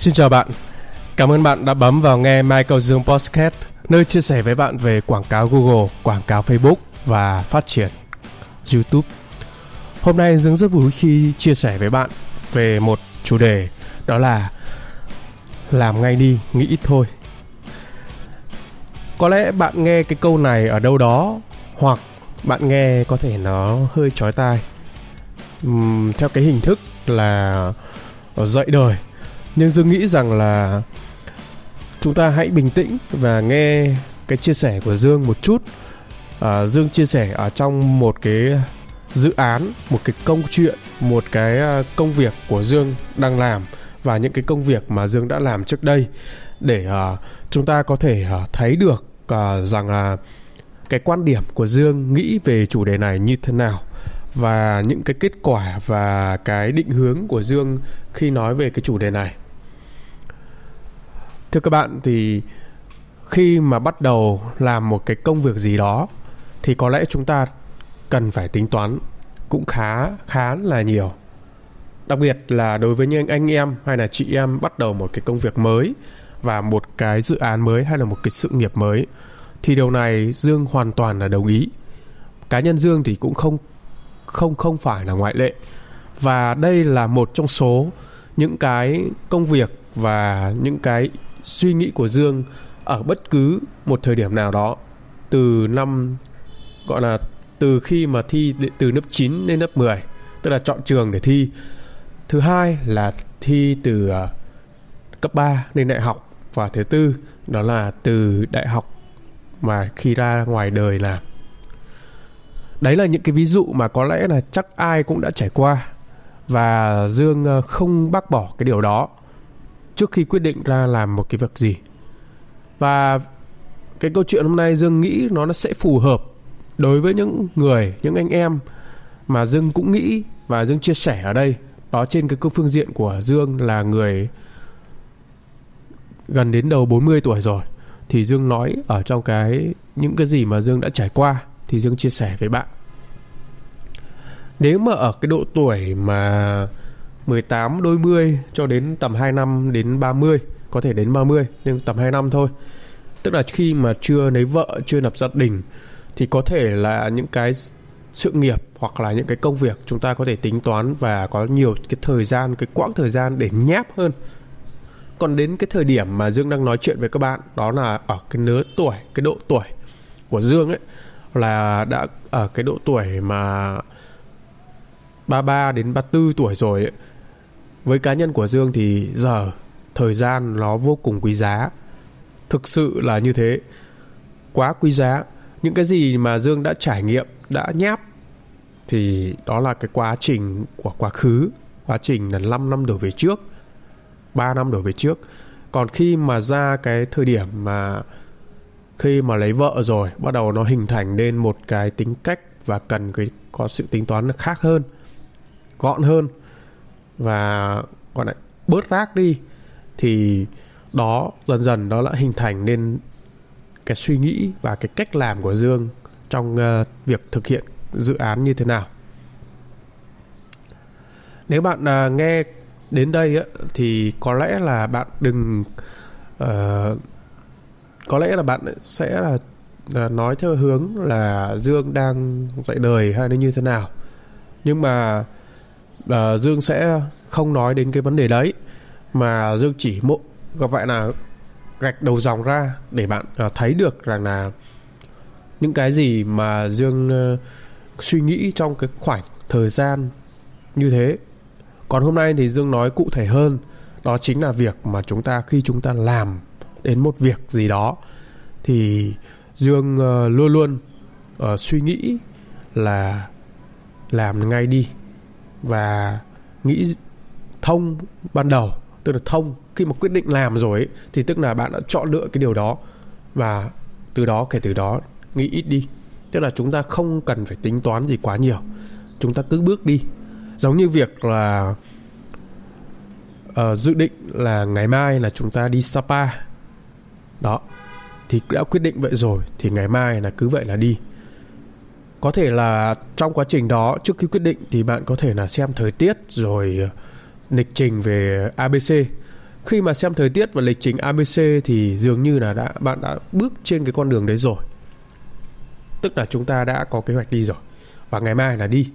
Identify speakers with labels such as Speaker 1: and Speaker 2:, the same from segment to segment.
Speaker 1: Xin chào bạn. Cảm ơn bạn đã bấm vào nghe Michael Dương Podcast, nơi chia sẻ với bạn về quảng cáo Google, quảng cáo Facebook và phát triển YouTube. Hôm nay Dương rất vui khi chia sẻ với bạn về một chủ đề đó là làm ngay đi, nghĩ ít thôi. Có lẽ bạn nghe cái câu này ở đâu đó hoặc bạn nghe có thể nó hơi chói tai. Uhm, theo cái hình thức là dạy đời nhưng dương nghĩ rằng là chúng ta hãy bình tĩnh và nghe cái chia sẻ của dương một chút. À, dương chia sẻ ở trong một cái dự án một cái công chuyện một cái à, công việc của dương đang làm và những cái công việc mà dương đã làm trước đây để uh, chúng ta có thể uh, thấy được uh, rằng là uh, cái quan điểm của dương nghĩ về chủ đề này như thế nào và những cái kết quả và cái định hướng của dương khi nói về cái chủ đề này thưa các bạn, thì khi mà bắt đầu làm một cái công việc gì đó, thì có lẽ chúng ta cần phải tính toán cũng khá khá là nhiều. Đặc biệt là đối với những anh em hay là chị em bắt đầu một cái công việc mới và một cái dự án mới hay là một cái sự nghiệp mới, thì điều này dương hoàn toàn là đồng ý. Cá nhân dương thì cũng không không không phải là ngoại lệ. Và đây là một trong số những cái công việc và những cái suy nghĩ của Dương ở bất cứ một thời điểm nào đó. Từ năm, gọi là, từ khi mà thi từ lớp 9 đến lớp 10 tức là chọn trường để thi. Thứ hai là thi từ à, cấp 3 lên đại học và thứ tư đó là từ đại học mà khi ra ngoài đời là. Đấy là những cái ví dụ mà có lẽ là chắc ai cũng đã trải qua và dương à, không bác bỏ cái điều đó trước khi quyết định ra làm một cái việc gì. Và cái câu chuyện hôm nay dương nghĩ nó nó sẽ phù hợp đối với những người, những anh em mà dương cũng nghĩ và dương chia sẻ ở đây. Đó trên cái phương diện của dương là người gần đến đầu 40 tuổi rồi. Thì dương nói ở trong cái, những cái gì mà dương đã trải qua thì dương chia sẻ với bạn. Nếu mà ở cái độ tuổi mà 18 đôi mươi cho đến tầm 2 năm đến 30 có thể đến 30 nhưng tầm 2 năm thôi. Tức là khi mà chưa lấy vợ chưa lập gia đình thì có thể là những cái sự nghiệp hoặc là những cái công việc chúng ta có thể tính toán và có nhiều cái thời gian cái quãng thời gian để nháp hơn. Còn đến cái thời điểm mà dương đang nói chuyện với các bạn đó là ở cái nửa tuổi cái độ tuổi của dương ấy là đã ở cái độ tuổi mà 33 đến 34 tuổi rồi ấy, với cá nhân của Dương thì giờ thời gian nó vô cùng quý giá. Thực sự là như thế. Quá quý giá. Những cái gì mà Dương đã trải nghiệm, đã nháp, thì đó là cái quá trình của quá khứ. Quá trình là 5 năm đổ về trước 3 năm đổ về trước. Còn khi mà ra cái thời điểm mà khi mà lấy vợ rồi, bắt đầu nó hình thành nên một cái tính cách và cần cái, có sự tính toán khác hơn, gọn hơn và gọi là bớt rác đi thì đó dần dần đó đã hình thành nên cái suy nghĩ và cái cách làm của Dương trong uh, việc thực hiện dự án như thế nào. Nếu bạn uh, nghe đến đây á, thì có lẽ là bạn đừng uh, có lẽ là bạn sẽ là uh, nói theo hướng là Dương đang dạy đời hay là như thế nào. Nhưng mà uh, Dương sẽ không nói đến cái vấn đề đấy mà Dương chỉ mộ gặp vậy là gạch đầu dòng ra để bạn uh, thấy được rằng là những cái gì mà Dương uh, suy nghĩ trong cái khoảng thời gian như thế. Còn hôm nay thì Dương nói cụ thể hơn, đó chính là việc mà chúng ta khi chúng ta làm đến một việc gì đó thì Dương uh, luôn luôn uh, suy nghĩ là làm ngay đi và nghĩ thông ban đầu tức là thông. Khi mà quyết định làm rồi ấy, thì tức là bạn đã chọn lựa cái điều đó và từ đó kể từ đó nghĩ ít đi. Tức là chúng ta không cần phải tính toán gì quá nhiều. Chúng ta cứ bước đi. Giống như việc là uh, dự định là ngày mai là chúng ta đi Sapa. Đó thì đã quyết định vậy rồi thì ngày mai là cứ vậy là đi có thể là trong quá trình đó, trước khi quyết định thì bạn có thể là xem thời tiết rồi lịch trình về ABC khi mà xem thời tiết và lịch trình ABC thì dường như là đã, bạn đã bước trên cái con đường đấy rồi. Tức là chúng ta đã có kế hoạch đi rồi. Và ngày mai là đi.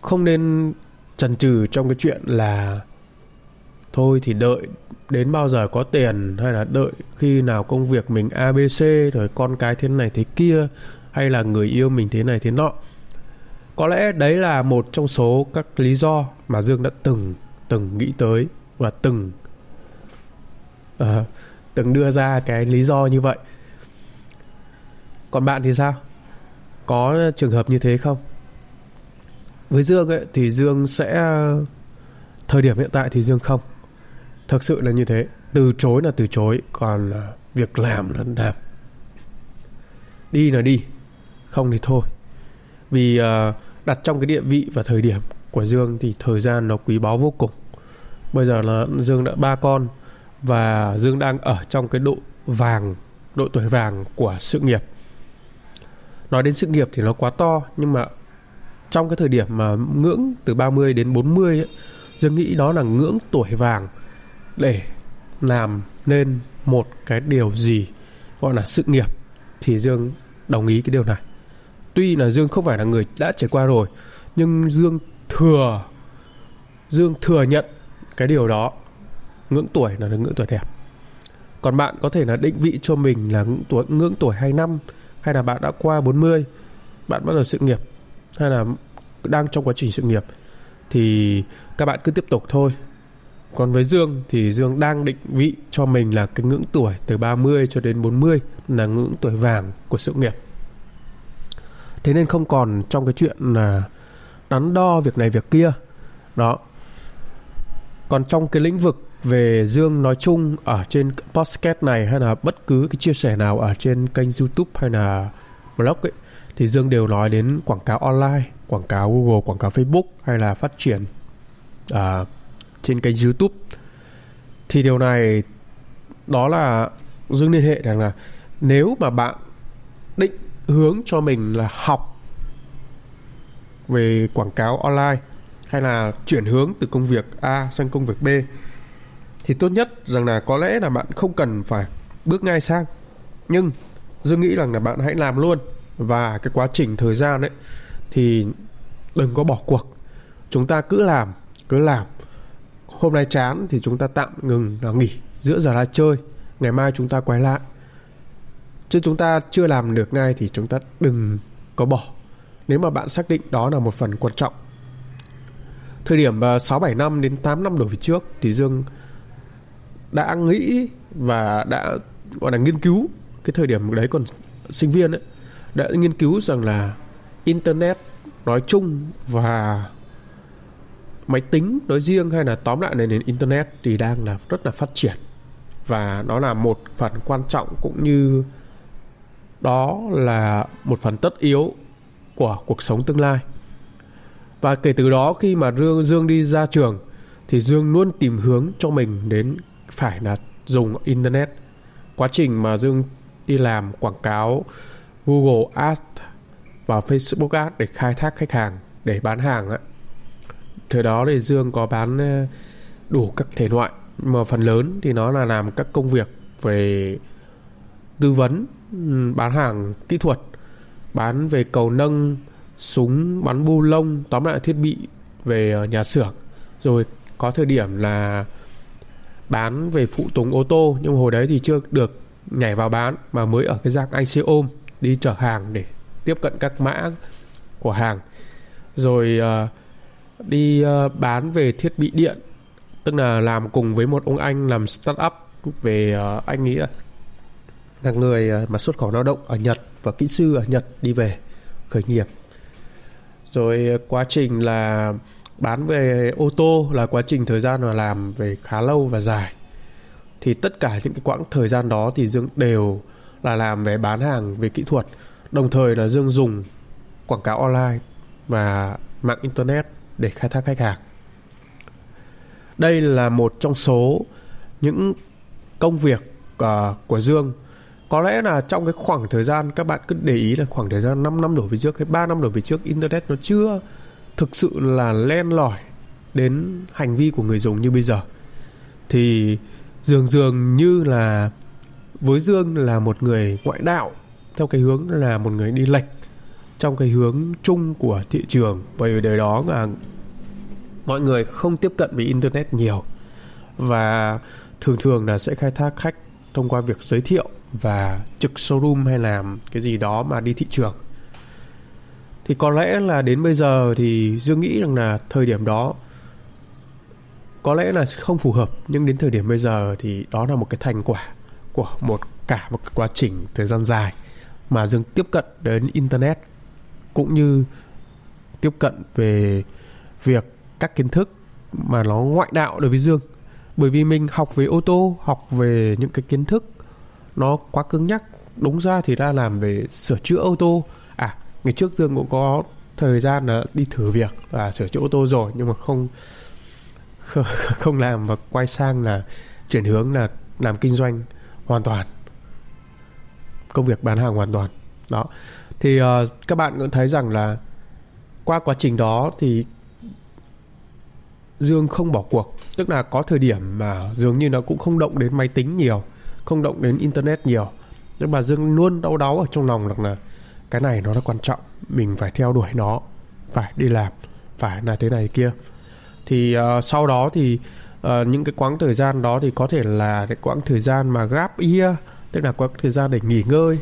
Speaker 1: Không nên chần chừ trong cái chuyện là thôi thì đợi đến bao giờ có tiền, hay là đợi khi nào công việc mình ABC rồi con cái thế này thế kia hay là người yêu mình thế này thế nọ. Có lẽ đấy là một trong số các lý do mà Dương đã từng từng nghĩ tới và từng uh, từng đưa ra cái lý do như vậy. Còn bạn thì sao? Có trường hợp như thế không? Với Dương ấy thì Dương sẽ thời điểm hiện tại thì Dương không. Thực sự là như thế. Từ chối là từ chối còn ờ, việc làm là làm. Đi là đi không thì thôi. Vì uh, đặt trong cái địa vị và thời điểm của Dương thì thời gian nó quý báu vô cùng. Bây giờ là Dương đã ba con và Dương đang ở trong cái độ vàng độ tuổi vàng của sự nghiệp. Nói đến sự nghiệp thì nó quá to nhưng mà trong cái thời điểm mà ngưỡng từ 30 đến 40 ấy, Dương nghĩ đó là ngưỡng tuổi vàng để làm nên một cái điều gì gọi là sự nghiệp thì Dương đồng ý cái điều này. Tuy là Dương không phải là người đã trải qua rồi nhưng Dương thừa Dương thừa nhận cái điều đó ngưỡng tuổi là ngưỡng tuổi đẹp. Còn bạn có thể là định vị cho mình là ngưỡng tuổi ngưỡng tuổi 2 năm hay là bạn đã qua 40, bạn bắt đầu sự nghiệp hay là đang trong quá trình sự nghiệp thì các bạn cứ tiếp tục thôi còn với Dương thì Dương đang định vị cho mình là cái ngưỡng tuổi từ 30 cho đến 40 là ngưỡng tuổi vàng của sự nghiệp. Thế nên không còn trong cái chuyện là đắn đo việc này việc kia. Đó. Còn trong cái lĩnh vực về Dương nói chung ở trên podcast này hay là bất cứ cái chia sẻ nào ở trên kênh YouTube hay là blog ấy thì Dương đều nói đến quảng cáo online, quảng cáo Google, quảng cáo Facebook hay là phát triển à, trên kênh YouTube thì điều này đó là Dương liên hệ rằng là nếu mà bạn định hướng cho mình là học về quảng cáo online hay là chuyển hướng từ công việc A sang công việc B, thì tốt nhất rằng là có lẽ là bạn không cần phải bước ngay sang. Nhưng Dương nghĩ rằng là bạn hãy làm luôn. Và cái quá trình thời gian ấy, thì đừng có bỏ cuộc. Chúng ta cứ làm cứ làm. Hôm nay chán thì chúng ta tạm ngừng là nghỉ giữa giờ ra chơi. Ngày mai chúng ta quay lại chứ chúng ta chưa làm được ngay thì chúng ta đừng có bỏ. Nếu mà bạn xác định đó là một phần quan trọng. Thời điểm ờ, 6 7 năm đến 8 năm đổ về trước thì Dương đã nghĩ và đã, gọi là, nghiên cứu cái thời điểm đấy còn sinh viên ấy, đã nghiên cứu rằng là internet nói chung và máy tính nói riêng hay là tóm lại là nền internet thì đang là rất là phát triển. Và nó là một phần quan trọng cũng như đó là một phần tất yếu của cuộc sống tương lai. Và kể từ đó khi mà Dương Dương đi ra trường, thì Dương luôn tìm hướng cho mình đến phải là dùng internet. Quá trình mà Dương đi làm quảng cáo Google Ads và Facebook Ads để khai thác khách hàng, để bán hàng á. Thời đó thì Dương có bán ờ, đủ các thể loại. Mà phần lớn thì nó là làm các công việc về tư vấn ừ, bán hàng kỹ thuật bán về cầu nâng súng bắn bu lông tóm lại thiết bị về ờ, nhà xưởng. Rồi có thời điểm là bán về phụ tùng ô tô nhưng hồi đấy thì chưa được nhảy vào bán mà mới ở cái dạng anh xe ôm đi chở hàng để tiếp cận các mã của hàng. Rồi uh, đi uh, bán về thiết bị điện tức là làm cùng với một ông anh làm startup về uh, anh nghĩ là là người à, mà xuất khẩu lao động ở Nhật và kỹ sư ở Nhật đi về khởi nghiệp rồi à, quá trình là bán về ô tô là quá trình thời gian mà làm về khá lâu và dài thì tất cả những cái quãng thời gian đó thì Dương đều là làm về bán hàng về kỹ thuật đồng thời là Dương dùng quảng cáo online và mạng internet để khai thác khách hàng. Đây là một trong số những công việc uh, của Dương. Có lẽ là trong cái khoảng thời gian, các bạn cứ để ý là khoảng thời gian 5 năm đổ về trước hay 3 năm đổ về trước, internet nó chưa thực sự là len lỏi đến hành vi của người dùng như bây giờ. thì dường dường như là với Dương là một người ngoại đạo, theo cái hướng là một người đi lệch trong cái hướng chung của thị trường, bởi vì đời đó là mọi người không tiếp cận với internet nhiều và thường thường là sẽ khai thác khách thông qua việc giới thiệu và trực showroom hay làm cái gì đó mà đi thị trường. Thì có lẽ là đến bây giờ thì dương nghĩ rằng là thời điểm đó có lẽ là không phù hợp, nhưng đến thời điểm bây giờ thì đó là một cái thành quả của một cả một quá trình thời gian dài mà dương tiếp cận đến internet, cũng như tiếp cận về việc các kiến thức mà nó ngoại đạo đối với dương. Bởi vì mình học về ô tô, học về những cái kiến thức nó quá cứng nhắc đúng ra thì ra làm về sửa chữa ô tô. À ngày trước dương cũng có thời gian là đi thử việc và sửa chữa ô tô rồi nhưng mà không không làm và quay sang là chuyển hướng là làm kinh doanh hoàn toàn công việc bán hàng hoàn toàn. Đó. Thì uh, các bạn cũng thấy rằng là qua quá trình đó thì Dương không bỏ cuộc. Tức là có thời điểm mà dường như nó cũng không động đến máy tính nhiều không động đến internet nhiều. Nhưng mà Dương luôn đau đáu ở trong lòng rằng là cái này nó là quan trọng mình phải theo đuổi nó phải đi làm phải là thế này kia. Thì uh, sau đó thì uh, những cái quãng thời gian đó thì có thể là cái quãng thời gian mà gap year tức là quãng thời gian để nghỉ ngơi.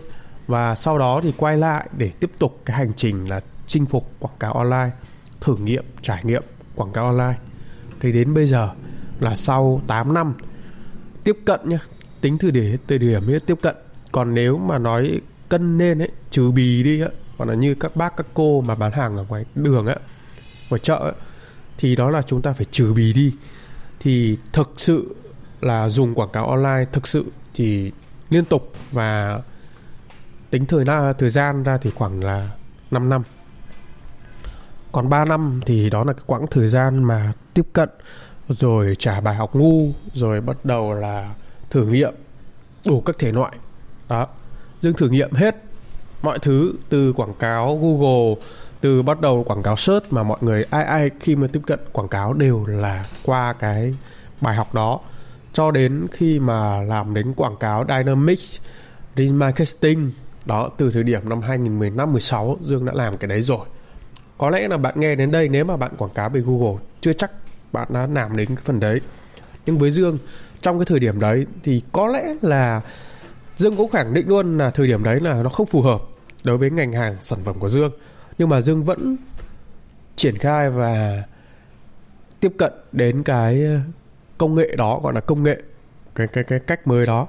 Speaker 1: Và sau đó thì quay lại để tiếp tục cái hành trình là chinh phục quảng cáo online thử nghiệm trải nghiệm quảng cáo online. Thì đến bây giờ là sau 8 năm tiếp cận nhé tính từ để từ điểm ấy, tiếp cận. Còn nếu mà nói cân nên ấy trừ bì đi á còn là như các bác các cô mà bán hàng ở ngoài đường á ngoài chợ ấy, thì đó là chúng ta phải trừ bì đi. Thì thực sự là dùng quảng cáo online thực sự thì liên tục và tính thời thời gian ra thì khoảng là 5 năm. Còn 3 năm thì đó là cái quãng thời gian mà tiếp cận rồi trả bài học ngu rồi bắt đầu là thử nghiệm đủ các thể loại đó dương thử nghiệm hết mọi thứ từ quảng cáo google, từ bắt đầu quảng cáo search mà mọi người ai ai khi mà tiếp cận quảng cáo đều là qua cái bài học đó cho đến khi mà làm đến quảng cáo dynamic Remarketing, đó, từ thời điểm năm 2015 16 Dương đã làm cái đấy rồi. Có lẽ là bạn nghe đến đây, nếu mà bạn quảng cáo về Google, chưa chắc bạn đã làm đến cái phần đấy. Nhưng với Dương trong cái thời điểm đấy thì có lẽ là Dương cũng khẳng định luôn là thời điểm đấy là nó không phù hợp đối với ngành hàng sản phẩm của Dương. Nhưng mà Dương vẫn triển khai và tiếp cận đến cái công nghệ đó, gọi là công nghệ, cái cái cái cách mới đó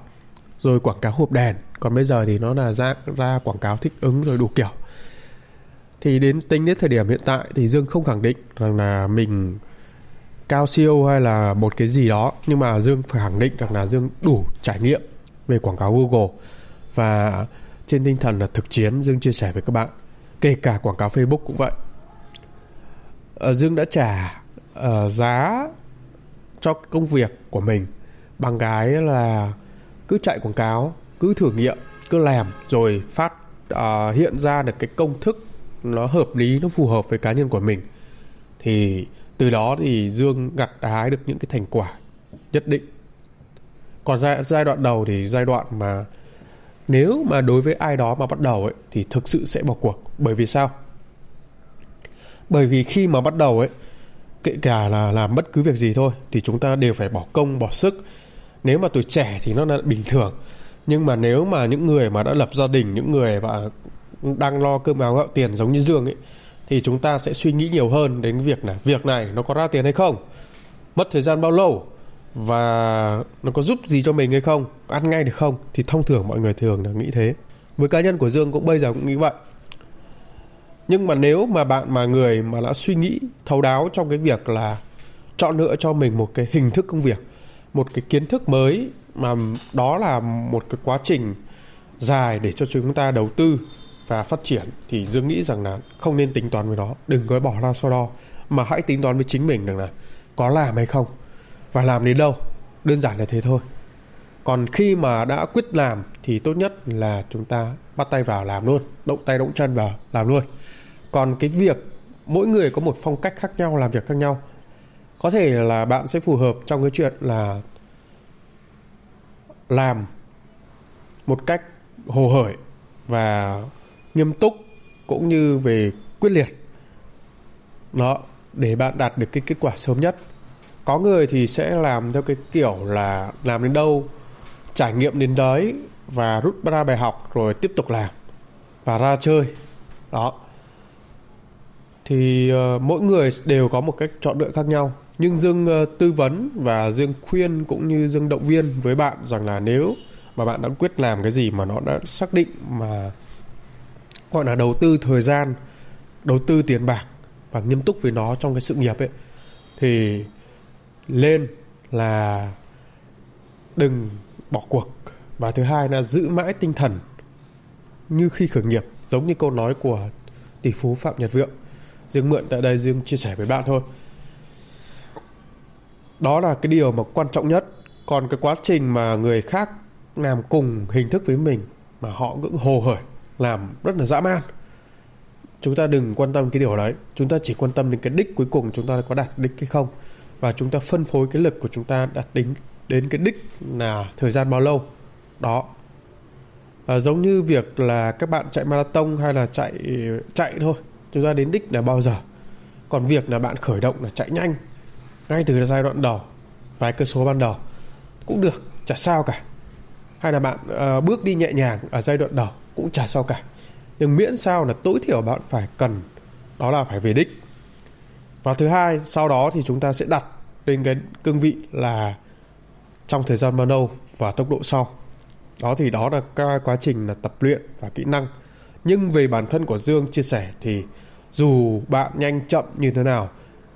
Speaker 1: rồi quảng cáo hộp đèn, còn bây giờ thì nó là ra ra quảng cáo thích ứng rồi đủ kiểu thì đến tính đến thời điểm hiện tại thì Dương không khẳng định rằng là mình cao siêu hay là một cái gì đó. Nhưng mà Dương phải khẳng định rằng là Dương đủ trải nghiệm về quảng cáo Google. Và trên tinh thần là thực chiến Dương chia sẻ với các bạn kể cả quảng cáo Facebook cũng vậy. Ờ, Dương đã trả uh, giá cho công việc của mình bằng cái là cứ chạy quảng cáo cứ thử nghiệm cứ làm rồi phát uh, hiện ra được cái công thức nó hợp lý nó phù hợp với cá nhân của mình. Thì từ đó thì dương gặt hái được những cái thành quả nhất định. Còn giai, giai đoạn đầu thì giai đoạn mà nếu mà đối với ai đó mà bắt đầu ấy thì thực sự sẽ bỏ cuộc. Bởi vì sao? Bởi vì khi mà bắt đầu ấy kể cả là làm bất cứ việc gì thôi thì chúng ta đều phải bỏ công bỏ sức. Nếu mà tuổi trẻ thì nó là bình thường. Nhưng mà nếu mà những người mà đã lập gia đình những người mà đang lo cơm áo gạo tiền giống như dương ấy thì chúng ta sẽ suy nghĩ nhiều hơn đến việc là việc này nó có ra tiền hay không, mất thời gian bao lâu và nó có giúp gì cho mình hay không ăn ngay được không thì thông thường mọi người thường là nghĩ thế. Với cá nhân của dương cũng bây giờ cũng nghĩ vậy. Nhưng mà nếu mà bạn mà người mà đã suy nghĩ, thấu đáo trong cái việc là chọn lựa cho mình một cái hình thức công việc, một cái kiến thức mới mà đó là một cái quá trình dài để cho chúng ta đầu tư và phát triển thì dương nghĩ rằng là không nên tính toán với nó, đừng có bỏ ra so đo, mà hãy tính toán với chính mình rằng là có làm hay không. Và làm đến đâu? Đơn giản là thế thôi. Còn khi mà đã quyết làm thì tốt nhất là chúng ta bắt tay vào làm luôn, động tay động chân vào làm luôn. Còn cái việc mỗi người có một phong cách khác nhau, làm việc khác nhau, có thể là bạn sẽ phù hợp trong cái chuyện là làm một cách hồ hởi và nghiêm túc cũng như về quyết liệt. Đó để bạn đạt được cái kết quả sớm nhất. Có người thì sẽ làm theo cái kiểu là làm đến đâu trải nghiệm đến đấy và rút ra bài học rồi tiếp tục làm và ra chơi. Đó. Thì uh, mỗi người đều có một cách chọn lựa khác nhau. Nhưng dương uh, tư vấn và dương khuyên cũng như dương động viên với bạn rằng là nếu mà bạn đã quyết làm cái gì mà nó đã xác định mà gọi là đầu tư thời gian, đầu tư tiền bạc và nghiêm túc với nó trong cái sự nghiệp ấy. Thì lên là đừng bỏ cuộc. Và thứ hai là giữ mãi tinh thần như khi khởi nghiệp, giống như câu nói của tỷ phú phạm nhật vượng. Dương mượn tại đây dương chia sẻ với bạn thôi. Đó là cái điều mà quan trọng nhất. Còn cái quá trình mà người khác làm cùng hình thức với mình mà họ cũng hồ hởi làm rất là dã man. Chúng ta đừng quan tâm cái điều đấy. Chúng ta chỉ quan tâm đến cái đích cuối cùng chúng ta có đạt đích hay không. Và chúng ta phân phối cái lực của chúng ta đạt đến đến cái đích là thời gian bao lâu. Đó. À, giống như việc là các bạn chạy marathon hay là chạy chạy thôi. Chúng ta đến đích là bao giờ. Còn việc là bạn khởi động là chạy nhanh. Ngay từ giai đoạn đầu vài cơ số ban đầu cũng được chả sao cả. Hay là bạn uh, bước đi nhẹ nhàng ở giai đoạn đầu cũng chả sao cả. Nhưng miễn sao là tối thiểu bạn phải cần đó là phải về đích. Và thứ hai sau đó thì chúng ta sẽ đặt lên cái cương vị là trong thời gian bao lâu và tốc độ sau. Đó thì đó là cái quá trình là tập luyện và kỹ năng. Nhưng về bản thân của dương chia sẻ thì dù bạn nhanh chậm như thế nào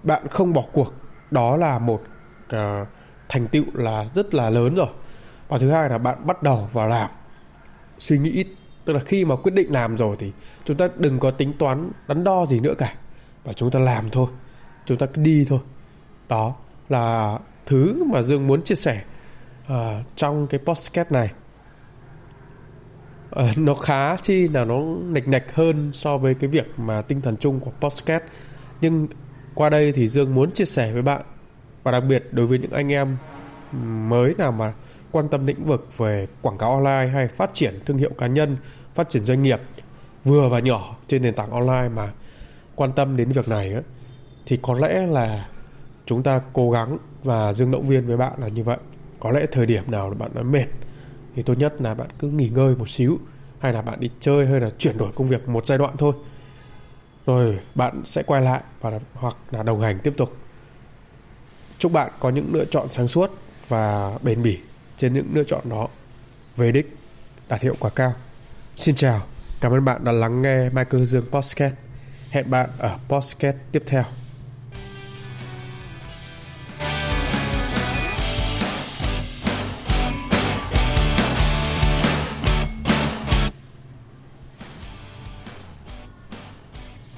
Speaker 1: bạn không bỏ cuộc đó là một uh, thành tựu là rất là lớn rồi. Và thứ hai là bạn bắt đầu vào làm suy nghĩ ít tức là khi mà quyết định làm rồi thì chúng ta đừng có tính toán đắn đo gì nữa cả. Và chúng ta làm thôi. Chúng ta cứ đi thôi. Đó là thứ mà dương muốn chia sẻ uh, trong cái podcast này. Uh, nó khá chi là nó nịch nạch hơn so với cái việc mà tinh thần chung của podcast. Nhưng qua đây thì dương muốn chia sẻ với bạn. Và đặc biệt đối với những anh em mới nào mà quan tâm lĩnh vực về quảng cáo online hay phát triển thương hiệu cá nhân, phát triển doanh nghiệp vừa và nhỏ trên nền tảng online mà quan tâm đến việc này ấy, thì có lẽ là chúng ta cố gắng và dương động viên với bạn là như vậy. Có lẽ thời điểm nào bạn đã mệt thì tốt nhất là bạn cứ nghỉ ngơi một xíu hay là bạn đi chơi hay là chuyển đổi công việc một giai đoạn thôi. Rồi bạn sẽ quay lại và hoặc là đồng hành tiếp tục. Chúc bạn có những lựa chọn sáng suốt và bền bỉ trên những lựa chọn đó về đích đạt hiệu quả cao. Xin chào, cảm ơn bạn đã lắng nghe Michael Dương Podcast. Hẹn bạn ở podcast tiếp theo.